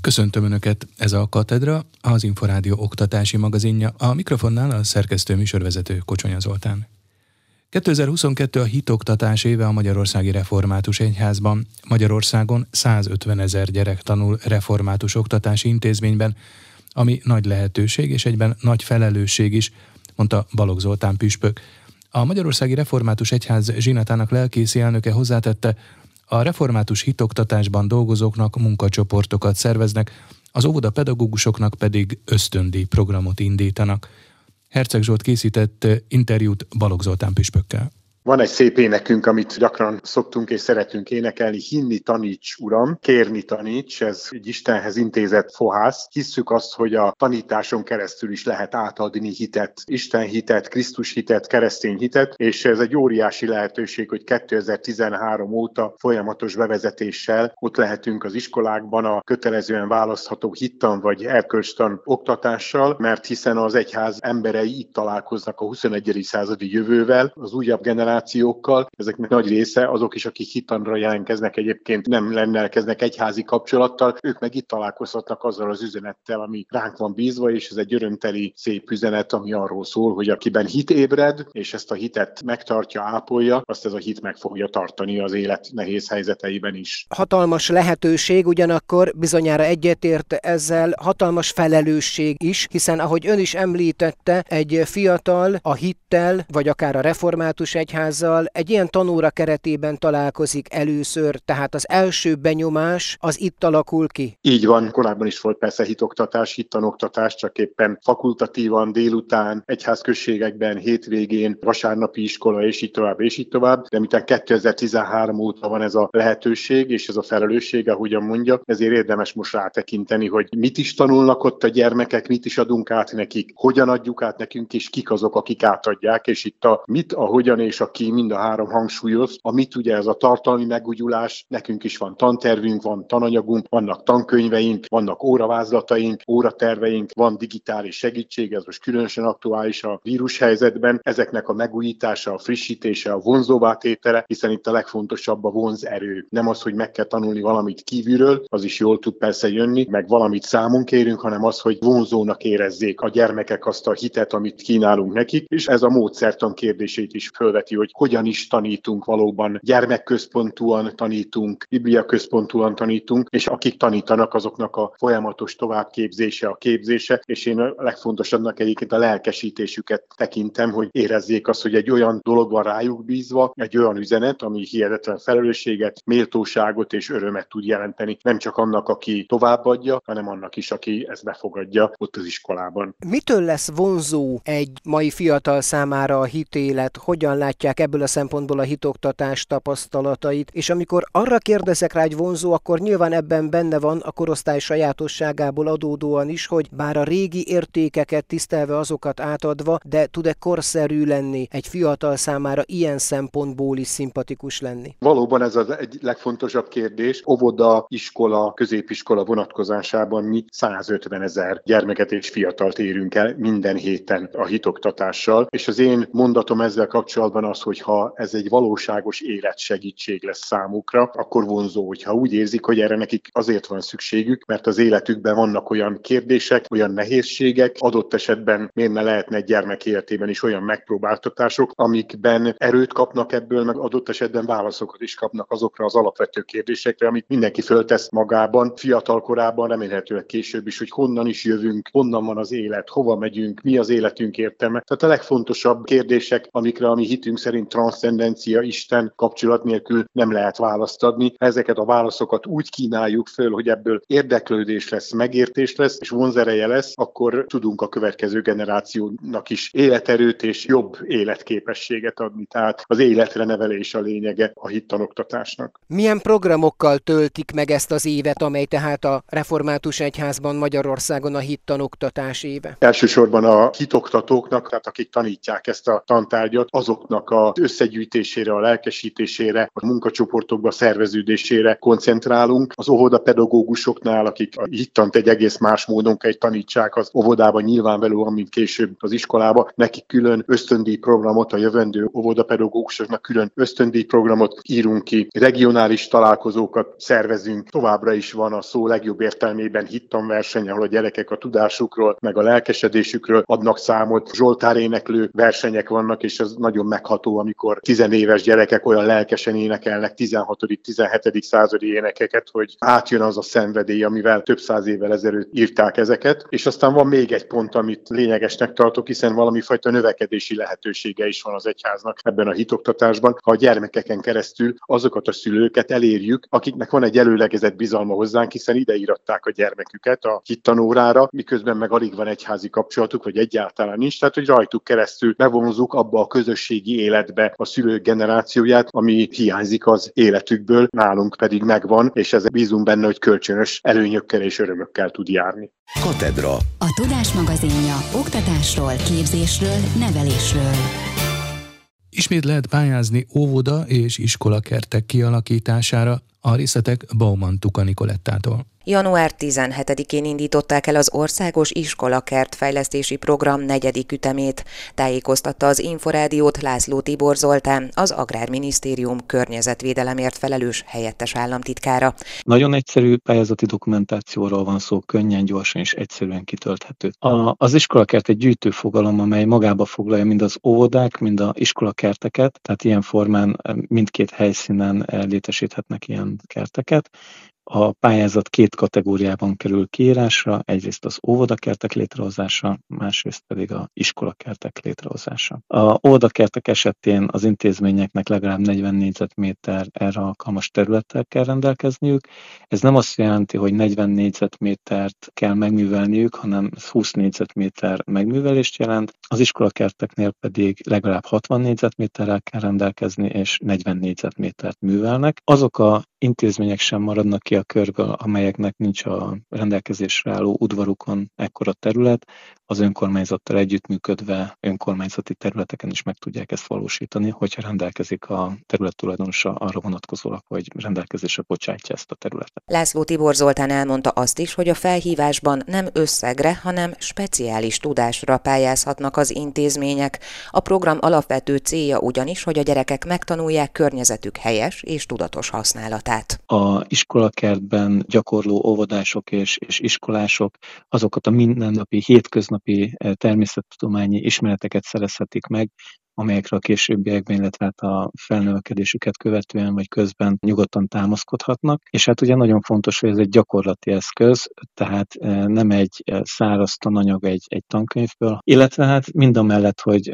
Köszöntöm Önöket, ez a Katedra, az Inforádió oktatási magazinja, a mikrofonnál a szerkesztő műsorvezető Kocsonya Zoltán. 2022 a hitoktatás éve a Magyarországi Református Egyházban. Magyarországon 150 ezer gyerek tanul református oktatási intézményben, ami nagy lehetőség és egyben nagy felelősség is, mondta Balogh Zoltán püspök. A Magyarországi Református Egyház zsinatának lelkészi elnöke hozzátette, a református hitoktatásban dolgozóknak munkacsoportokat szerveznek, az óvoda pedagógusoknak pedig ösztöndi programot indítanak. Herceg Zsolt készített interjút Balogh Zoltán püspökkel. Van egy szép énekünk, amit gyakran szoktunk és szeretünk énekelni, hinni taníts, uram, kérni taníts, ez egy Istenhez intézett fohász. Hisszük azt, hogy a tanításon keresztül is lehet átadni hitet, Isten hitet, Krisztus hitet, keresztény hitet, és ez egy óriási lehetőség, hogy 2013 óta folyamatos bevezetéssel ott lehetünk az iskolákban a kötelezően választható hittan vagy erkölcstan oktatással, mert hiszen az egyház emberei itt találkoznak a 21. századi jövővel, az újabb generáció generációkkal. Ezeknek nagy része azok is, akik hitanra jelentkeznek egyébként nem rendelkeznek egyházi kapcsolattal, ők meg itt találkozhatnak azzal az üzenettel, ami ránk van bízva, és ez egy örömteli, szép üzenet, ami arról szól, hogy akiben hit ébred, és ezt a hitet megtartja, ápolja, azt ez a hit meg fogja tartani az élet nehéz helyzeteiben is. Hatalmas lehetőség, ugyanakkor bizonyára egyetért ezzel hatalmas felelősség is, hiszen ahogy ön is említette, egy fiatal a hittel, vagy akár a református egyház egyházzal egy ilyen tanóra keretében találkozik először, tehát az első benyomás az itt alakul ki? Így van, korábban is volt persze hitoktatás, hittanoktatás, csak éppen fakultatívan, délután, egyházközségekben, hétvégén, vasárnapi iskola, és így tovább, és így tovább. De miután 2013 óta van ez a lehetőség, és ez a felelősség, ahogyan mondja, ezért érdemes most rátekinteni, hogy mit is tanulnak ott a gyermekek, mit is adunk át nekik, hogyan adjuk át nekünk, és kik azok, akik átadják, és itt a mit, a hogyan és a aki mind a három hangsúlyoz, amit ugye ez a tartalmi megújulás, nekünk is van tantervünk, van tananyagunk, vannak tankönyveink, vannak óravázlataink, óraterveink, van digitális segítség, ez most különösen aktuális a vírushelyzetben, ezeknek a megújítása, a frissítése, a vonzóvá tétele, hiszen itt a legfontosabb a vonzerő. Nem az, hogy meg kell tanulni valamit kívülről, az is jól tud persze jönni, meg valamit számon kérünk, hanem az, hogy vonzónak érezzék a gyermekek azt a hitet, amit kínálunk nekik, és ez a módszertan kérdését is fölveti hogy hogyan is tanítunk valóban, gyermekközpontúan tanítunk, bibliaközpontúan tanítunk, és akik tanítanak, azoknak a folyamatos továbbképzése, a képzése, és én a legfontosabbnak egyébként a lelkesítésüket tekintem, hogy érezzék azt, hogy egy olyan dolog van rájuk bízva, egy olyan üzenet, ami hihetetlen felelősséget, méltóságot és örömet tud jelenteni, nem csak annak, aki továbbadja, hanem annak is, aki ezt befogadja ott az iskolában. Mitől lesz vonzó egy mai fiatal számára a hitélet? Hogyan látják látják ebből a szempontból a hitoktatás tapasztalatait, és amikor arra kérdezek rá, hogy vonzó, akkor nyilván ebben benne van a korosztály sajátosságából adódóan is, hogy bár a régi értékeket tisztelve azokat átadva, de tud-e korszerű lenni egy fiatal számára ilyen szempontból is szimpatikus lenni? Valóban ez az egy legfontosabb kérdés. Óvoda, iskola, középiskola vonatkozásában mi 150 ezer gyermeket és fiatalt érünk el minden héten a hitoktatással, és az én mondatom ezzel kapcsolatban az, az, hogyha ez egy valóságos életsegítség lesz számukra, akkor vonzó, hogyha úgy érzik, hogy erre nekik azért van szükségük, mert az életükben vannak olyan kérdések, olyan nehézségek, adott esetben miért ne lehetne egy gyermek életében is olyan megpróbáltatások, amikben erőt kapnak ebből, meg adott esetben válaszokat is kapnak azokra az alapvető kérdésekre, amit mindenki föltesz magában, fiatal korában, remélhetőleg később is, hogy honnan is jövünk, honnan van az élet, hova megyünk, mi az életünk értelme. Tehát a legfontosabb kérdések, amikre a mi hitünk szerint transzcendencia, Isten kapcsolat nélkül nem lehet választ adni. Ezeket a válaszokat úgy kínáljuk föl, hogy ebből érdeklődés lesz, megértés lesz, és vonzereje lesz, akkor tudunk a következő generációnak is életerőt és jobb életképességet adni. Tehát az életre nevelés a lényege a hittanoktatásnak. Milyen programokkal töltik meg ezt az évet, amely tehát a Református Egyházban Magyarországon a hittanoktatás éve? Elsősorban a hitoktatóknak, tehát akik tanítják ezt a tantárgyat, azoknak az összegyűjtésére, a lelkesítésére, a munkacsoportokba szerveződésére koncentrálunk. Az óvoda pedagógusoknál, akik a hittant egy egész más módon kell tanítsák az óvodában nyilvánvalóan, mint később az iskolába, nekik külön ösztöndíj programot, a jövendő óvodapedagógusoknak külön ösztöndíj programot írunk ki, regionális találkozókat szervezünk. Továbbra is van a szó legjobb értelmében hittanverseny, ahol a gyerekek a tudásukról, meg a lelkesedésükről adnak számot. Zsoltár éneklő versenyek vannak, és ez nagyon megható, amikor tizenéves gyerekek olyan lelkesen énekelnek 16.-17. századi énekeket, hogy átjön az a szenvedély, amivel több száz évvel ezelőtt írták ezeket. És aztán van még egy pont, amit lényegesnek tartok, hiszen valami fajta növekedési lehetősége is van az egyháznak ebben a hitoktatásban, ha a gyermekeken keresztül azokat a szülőket elérjük, akiknek van egy előlegezett bizalma hozzánk, hiszen ide a gyermeküket a hittanórára, miközben meg alig van egyházi kapcsolatuk, vagy egyáltalán nincs, tehát hogy rajtuk keresztül bevonzuk abba a közösségi életbe a szülők generációját, ami hiányzik az életükből, nálunk pedig megvan, és ez bízunk benne, hogy kölcsönös előnyökkel és örömökkel tud járni. Katedra. A Tudás magazinja oktatásról, képzésről, nevelésről. Ismét lehet pályázni óvoda és iskolakertek kialakítására, a részletek Bauman Tuka Nikolettától. Január 17-én indították el az Országos Iskolakert Fejlesztési Program negyedik ütemét, tájékoztatta az Inforádiót László Tibor Zoltán, az Agrárminisztérium környezetvédelemért felelős helyettes államtitkára. Nagyon egyszerű pályázati dokumentációról van szó, könnyen, gyorsan és egyszerűen kitölthető. A, az iskolakert egy gyűjtő fogalom, amely magába foglalja mind az óvodák, mind a iskolakerteket, tehát ilyen formán mindkét helyszínen létesíthetnek ilyen kerteket, a pályázat két kategóriában kerül kiírásra, egyrészt az óvodakertek létrehozása, másrészt pedig a iskolakertek létrehozása. A óvodakertek esetén az intézményeknek legalább 40 négyzetméter erre alkalmas területtel kell rendelkezniük. Ez nem azt jelenti, hogy 40 négyzetmétert kell megművelniük, hanem 20 négyzetméter megművelést jelent. Az iskolakerteknél pedig legalább 60 négyzetméterrel kell rendelkezni, és 40 négyzetmétert művelnek. Azok a intézmények sem maradnak ki a körből, amelyeknek nincs a rendelkezésre álló udvarukon ekkora terület, az önkormányzattal együttműködve önkormányzati területeken is meg tudják ezt valósítani, hogyha rendelkezik a terület tulajdonosa arra vonatkozólag, hogy rendelkezésre bocsátja ezt a területet. László Tibor Zoltán elmondta azt is, hogy a felhívásban nem összegre, hanem speciális tudásra pályázhatnak az intézmények. A program alapvető célja ugyanis, hogy a gyerekek megtanulják környezetük helyes és tudatos használatát. A iskolakertben gyakorló óvodások és, és iskolások azokat a mindennapi hétköznapi hétköznapi eh, természettudományi ismereteket szerezhetik meg, amelyekre a későbbiekben, illetve hát a felnövekedésüket követően vagy közben nyugodtan támaszkodhatnak. És hát ugye nagyon fontos, hogy ez egy gyakorlati eszköz, tehát eh, nem egy eh, száraz tananyag egy, egy tankönyvből, illetve hát mind a mellett, hogy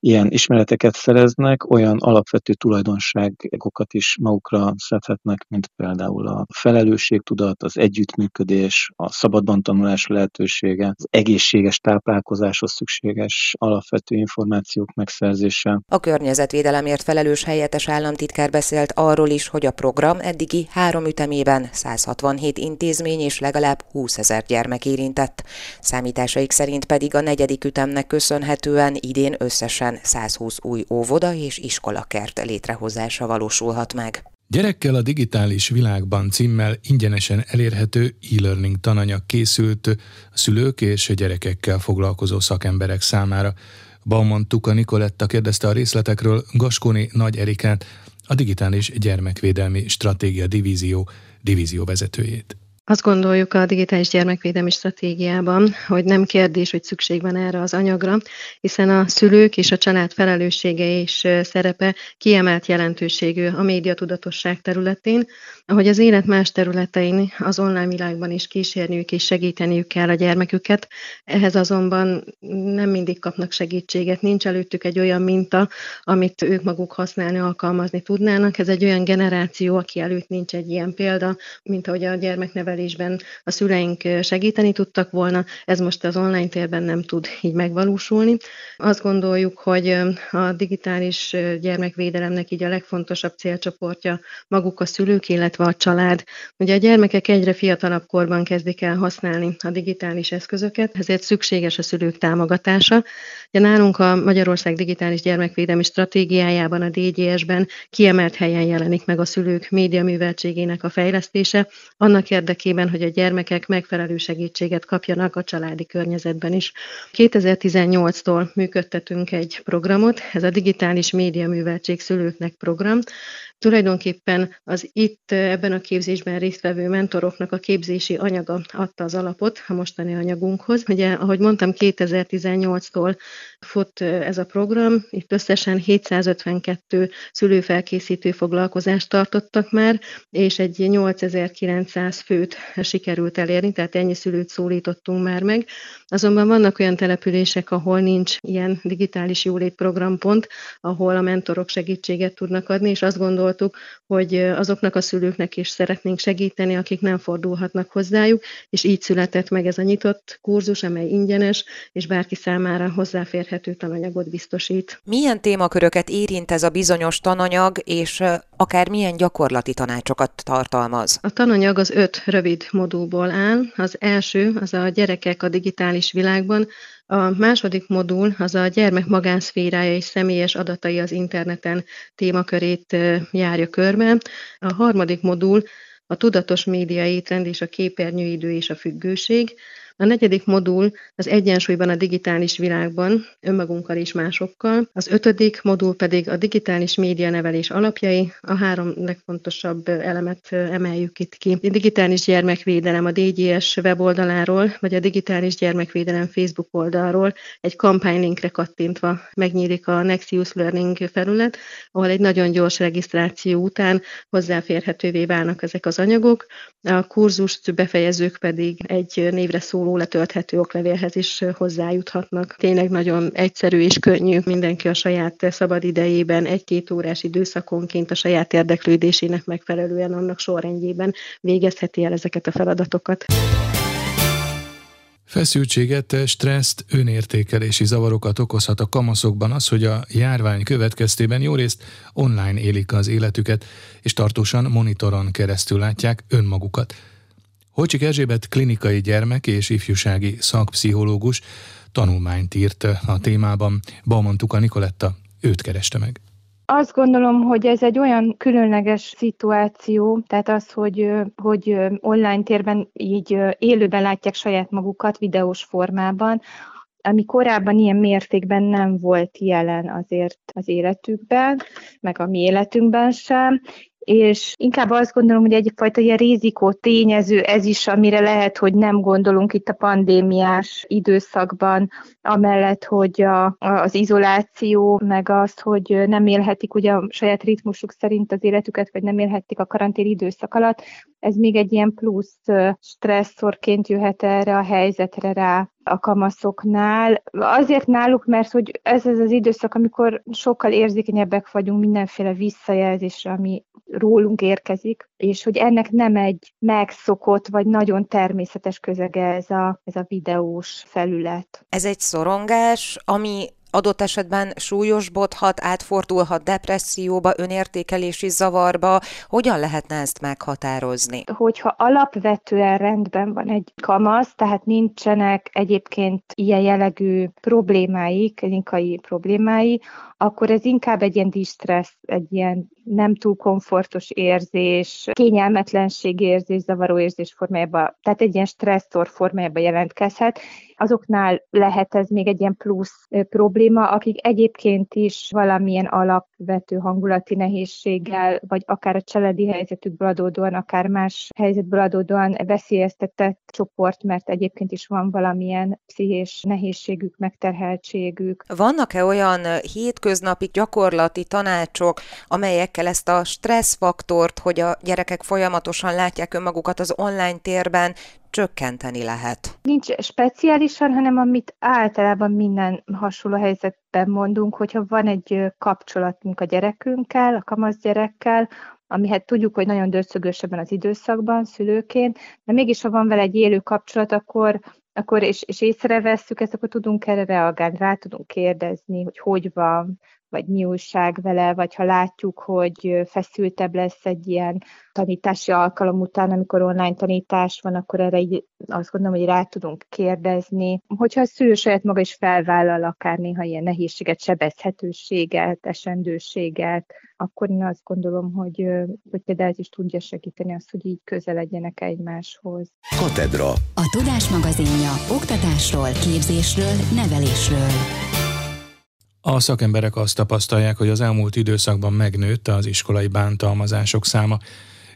ilyen ismereteket szereznek, olyan alapvető tulajdonságokat is magukra szedhetnek, mint például a felelősségtudat, az együttműködés, a szabadban tanulás lehetősége, az egészséges táplálkozáshoz szükséges alapvető információk megszerzése. A környezetvédelemért felelős helyettes államtitkár beszélt arról is, hogy a program eddigi három ütemében 167 intézmény és legalább 20 ezer gyermek érintett. Számításaik szerint pedig a negyedik ütemnek köszönhetően idén összesen évben 120 új óvoda és iskolakert létrehozása valósulhat meg. Gyerekkel a digitális világban címmel ingyenesen elérhető e-learning tananyag készült a szülők és gyerekekkel foglalkozó szakemberek számára. Bauman Tuka Nikoletta kérdezte a részletekről Gaskóni Nagy Erikát, a Digitális Gyermekvédelmi Stratégia Divízió divízió vezetőjét. Azt gondoljuk a digitális gyermekvédelmi stratégiában, hogy nem kérdés, hogy szükség van erre az anyagra, hiszen a szülők és a család felelőssége és szerepe kiemelt jelentőségű a médiatudatosság területén, ahogy az élet más területein az online világban is kísérniük és segíteniük kell a gyermeküket. Ehhez azonban nem mindig kapnak segítséget, nincs előttük egy olyan minta, amit ők maguk használni, alkalmazni tudnának. Ez egy olyan generáció, aki előtt nincs egy ilyen példa, mint ahogy a gyermeknevelés nevelésben a szüleink segíteni tudtak volna, ez most az online térben nem tud így megvalósulni. Azt gondoljuk, hogy a digitális gyermekvédelemnek így a legfontosabb célcsoportja maguk a szülők, illetve a család. Ugye a gyermekek egyre fiatalabb korban kezdik el használni a digitális eszközöket, ezért szükséges a szülők támogatása. Ugye nálunk a Magyarország Digitális Gyermekvédelmi Stratégiájában, a DGS-ben kiemelt helyen jelenik meg a szülők médiaműveltségének a fejlesztése, annak érdekében, hogy a gyermekek megfelelő segítséget kapjanak a családi környezetben is. 2018-tól működtetünk egy programot, ez a Digitális Médiaműveltség Szülőknek program, Tulajdonképpen az itt ebben a képzésben résztvevő mentoroknak a képzési anyaga adta az alapot a mostani anyagunkhoz. Ugye, ahogy mondtam, 2018-tól fut ez a program, itt összesen 752 szülőfelkészítő foglalkozást tartottak már, és egy 8900 főt sikerült elérni, tehát ennyi szülőt szólítottunk már meg. Azonban vannak olyan települések, ahol nincs ilyen digitális jólétprogrampont, ahol a mentorok segítséget tudnak adni, és azt gondol gondoltuk, hogy azoknak a szülőknek is szeretnénk segíteni, akik nem fordulhatnak hozzájuk, és így született meg ez a nyitott kurzus, amely ingyenes, és bárki számára hozzáférhető tananyagot biztosít. Milyen témaköröket érint ez a bizonyos tananyag, és akár milyen gyakorlati tanácsokat tartalmaz? A tananyag az öt rövid modulból áll. Az első, az a gyerekek a digitális világban, a második modul az a gyermek magánszférája és személyes adatai az interneten témakörét járja körbe. A harmadik modul a tudatos médiai trend és a képernyőidő és a függőség. A negyedik modul az egyensúlyban a digitális világban, önmagunkkal és másokkal. Az ötödik modul pedig a digitális média nevelés alapjai. A három legfontosabb elemet emeljük itt ki. A digitális gyermekvédelem a DGS weboldaláról, vagy a digitális gyermekvédelem Facebook oldalról egy kampánylinkre kattintva megnyílik a Nexius Learning felület, ahol egy nagyon gyors regisztráció után hozzáférhetővé válnak ezek az anyagok. A kurzust befejezők pedig egy névre szóló alul letölthető oklevélhez is hozzájuthatnak. Tényleg nagyon egyszerű és könnyű. Mindenki a saját szabad idejében egy-két órás időszakonként a saját érdeklődésének megfelelően annak sorrendjében végezheti el ezeket a feladatokat. Feszültséget, stresszt, önértékelési zavarokat okozhat a kamaszokban az, hogy a járvány következtében jó részt online élik az életüket, és tartósan monitoron keresztül látják önmagukat. Holcsik Erzsébet klinikai gyermek és ifjúsági szakpszichológus tanulmányt írt a témában. Bauman Tuka Nikoletta őt kereste meg. Azt gondolom, hogy ez egy olyan különleges szituáció, tehát az, hogy, hogy online térben így élőben látják saját magukat videós formában, ami korábban ilyen mértékben nem volt jelen azért az életükben, meg a mi életünkben sem, és inkább azt gondolom, hogy egyfajta ilyen rizikó tényező ez is, amire lehet, hogy nem gondolunk itt a pandémiás időszakban, amellett, hogy a, az izoláció, meg az, hogy nem élhetik ugye a saját ritmusuk szerint az életüket, vagy nem élhetik a karantén időszak alatt, ez még egy ilyen plusz stresszorként jöhet erre a helyzetre rá a kamaszoknál. Azért náluk, mert hogy ez az az időszak, amikor sokkal érzékenyebbek vagyunk mindenféle visszajelzésre, ami rólunk érkezik, és hogy ennek nem egy megszokott, vagy nagyon természetes közege ez a, ez a videós felület. Ez egy szorongás, ami adott esetben súlyosbodhat, átfordulhat depresszióba, önértékelési zavarba. Hogyan lehetne ezt meghatározni? Hogyha alapvetően rendben van egy kamasz, tehát nincsenek egyébként ilyen jellegű problémái, klinikai problémái, akkor ez inkább egy ilyen distressz, egy ilyen nem túl komfortos érzés, kényelmetlenség érzés, zavaró érzés formájában, tehát egy ilyen stresszor formájában jelentkezhet. Azoknál lehet ez még egy ilyen plusz probléma, akik egyébként is valamilyen alapvető hangulati nehézséggel, vagy akár a családi helyzetükből adódóan, akár más helyzetből adódóan veszélyeztetett csoport, mert egyébként is van valamilyen pszichés nehézségük, megterheltségük. Vannak-e olyan hétköznapi gyakorlati tanácsok, amelyekkel ezt a stresszfaktort, hogy a gyerekek folyamatosan látják önmagukat az online térben, csökkenteni lehet? Nincs speciálisan, hanem amit általában minden hasonló helyzetben mondunk, hogyha van egy kapcsolatunk a gyerekünkkel, a kamasz gyerekkel, ami hát tudjuk, hogy nagyon döcögös ebben az időszakban szülőként, de mégis, ha van vele egy élő kapcsolat, akkor akkor és, és észrevesszük ezt, akkor tudunk erre reagálni, rá tudunk kérdezni, hogy hogy van, vagy mi újság vele, vagy ha látjuk, hogy feszültebb lesz egy ilyen tanítási alkalom után, amikor online tanítás van, akkor erre így azt gondolom, hogy rá tudunk kérdezni. Hogyha a szülő saját maga is felvállal akár néha ilyen nehézséget, sebezhetőséget, esendőséget, akkor én azt gondolom, hogy, hogy például ez is tudja segíteni azt, hogy így közeledjenek egymáshoz. Katedra. A Tudás magazinja oktatásról, képzésről, nevelésről. A szakemberek azt tapasztalják, hogy az elmúlt időszakban megnőtt az iskolai bántalmazások száma.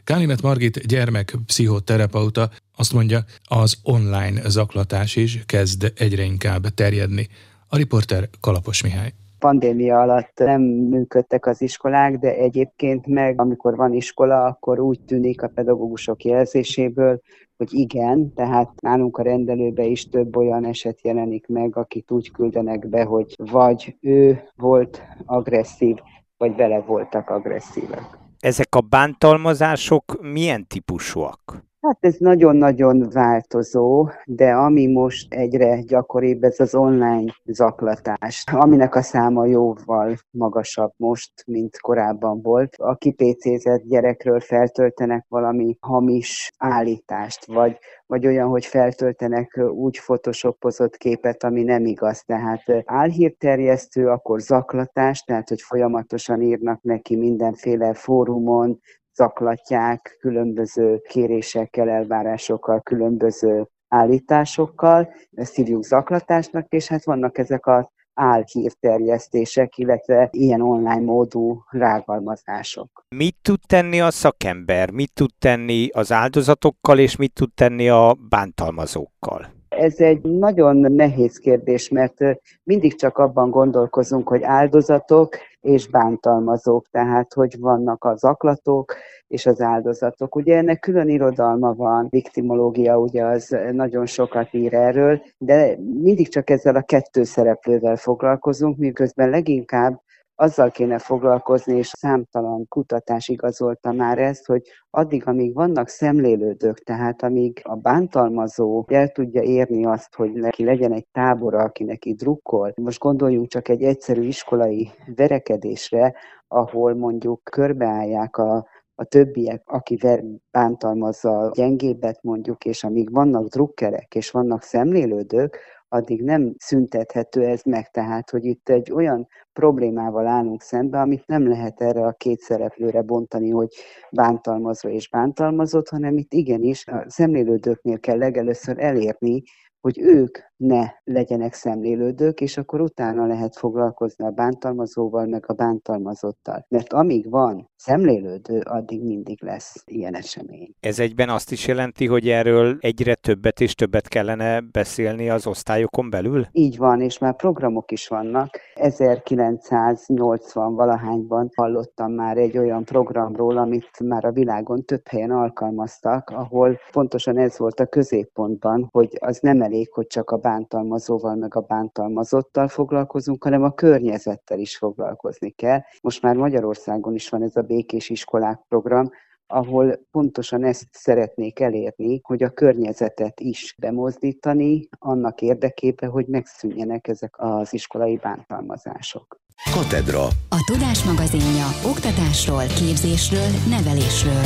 Kálimet Margit gyermekpszichoterapeuta azt mondja, az online zaklatás is kezd egyre inkább terjedni. A riporter Kalapos Mihály pandémia alatt nem működtek az iskolák, de egyébként meg, amikor van iskola, akkor úgy tűnik a pedagógusok jelzéséből, hogy igen, tehát nálunk a rendelőbe is több olyan eset jelenik meg, akit úgy küldenek be, hogy vagy ő volt agresszív, vagy vele voltak agresszívek. Ezek a bántalmazások milyen típusúak? Hát ez nagyon-nagyon változó, de ami most egyre gyakoribb, ez az online zaklatás, aminek a száma jóval magasabb most, mint korábban volt. A kipécézett gyerekről feltöltenek valami hamis állítást, vagy, vagy olyan, hogy feltöltenek úgy photoshopozott képet, ami nem igaz. Tehát álhírterjesztő, akkor zaklatás, tehát hogy folyamatosan írnak neki mindenféle fórumon, zaklatják különböző kérésekkel, elvárásokkal, különböző állításokkal, ezt hívjuk zaklatásnak, és hát vannak ezek az álhírterjesztések, illetve ilyen online módú rágalmazások. Mit tud tenni a szakember? Mit tud tenni az áldozatokkal, és mit tud tenni a bántalmazókkal? Ez egy nagyon nehéz kérdés, mert mindig csak abban gondolkozunk, hogy áldozatok és bántalmazók, tehát hogy vannak az aklatók és az áldozatok. Ugye ennek külön irodalma van, viktimológia ugye az nagyon sokat ír erről, de mindig csak ezzel a kettő szereplővel foglalkozunk, miközben leginkább azzal kéne foglalkozni, és számtalan kutatás igazolta már ezt, hogy addig, amíg vannak szemlélődők, tehát amíg a bántalmazó el tudja érni azt, hogy neki legyen egy tábora, aki neki drukkol. Most gondoljunk csak egy egyszerű iskolai verekedésre, ahol mondjuk körbeállják a a többiek, aki bántalmazza a gyengébbet mondjuk, és amíg vannak drukkerek és vannak szemlélődők, addig nem szüntethető ez meg. Tehát, hogy itt egy olyan problémával állunk szembe, amit nem lehet erre a két szereplőre bontani, hogy bántalmazva és bántalmazott, hanem itt igenis a szemlélődőknél kell legelőször elérni, hogy ők ne legyenek szemlélődők, és akkor utána lehet foglalkozni a bántalmazóval, meg a bántalmazottal. Mert amíg van szemlélődő, addig mindig lesz ilyen esemény. Ez egyben azt is jelenti, hogy erről egyre többet és többet kellene beszélni az osztályokon belül? Így van, és már programok is vannak. 1980 valahányban hallottam már egy olyan programról, amit már a világon több helyen alkalmaztak, ahol pontosan ez volt a középpontban, hogy az nem elég, hogy csak a bántalmazóval, meg a bántalmazottal foglalkozunk, hanem a környezettel is foglalkozni kell. Most már Magyarországon is van ez a békés iskolák program, ahol pontosan ezt szeretnék elérni, hogy a környezetet is bemozdítani annak érdekében, hogy megszűnjenek ezek az iskolai bántalmazások. Katedra. A Tudás magazinja oktatásról, képzésről, nevelésről.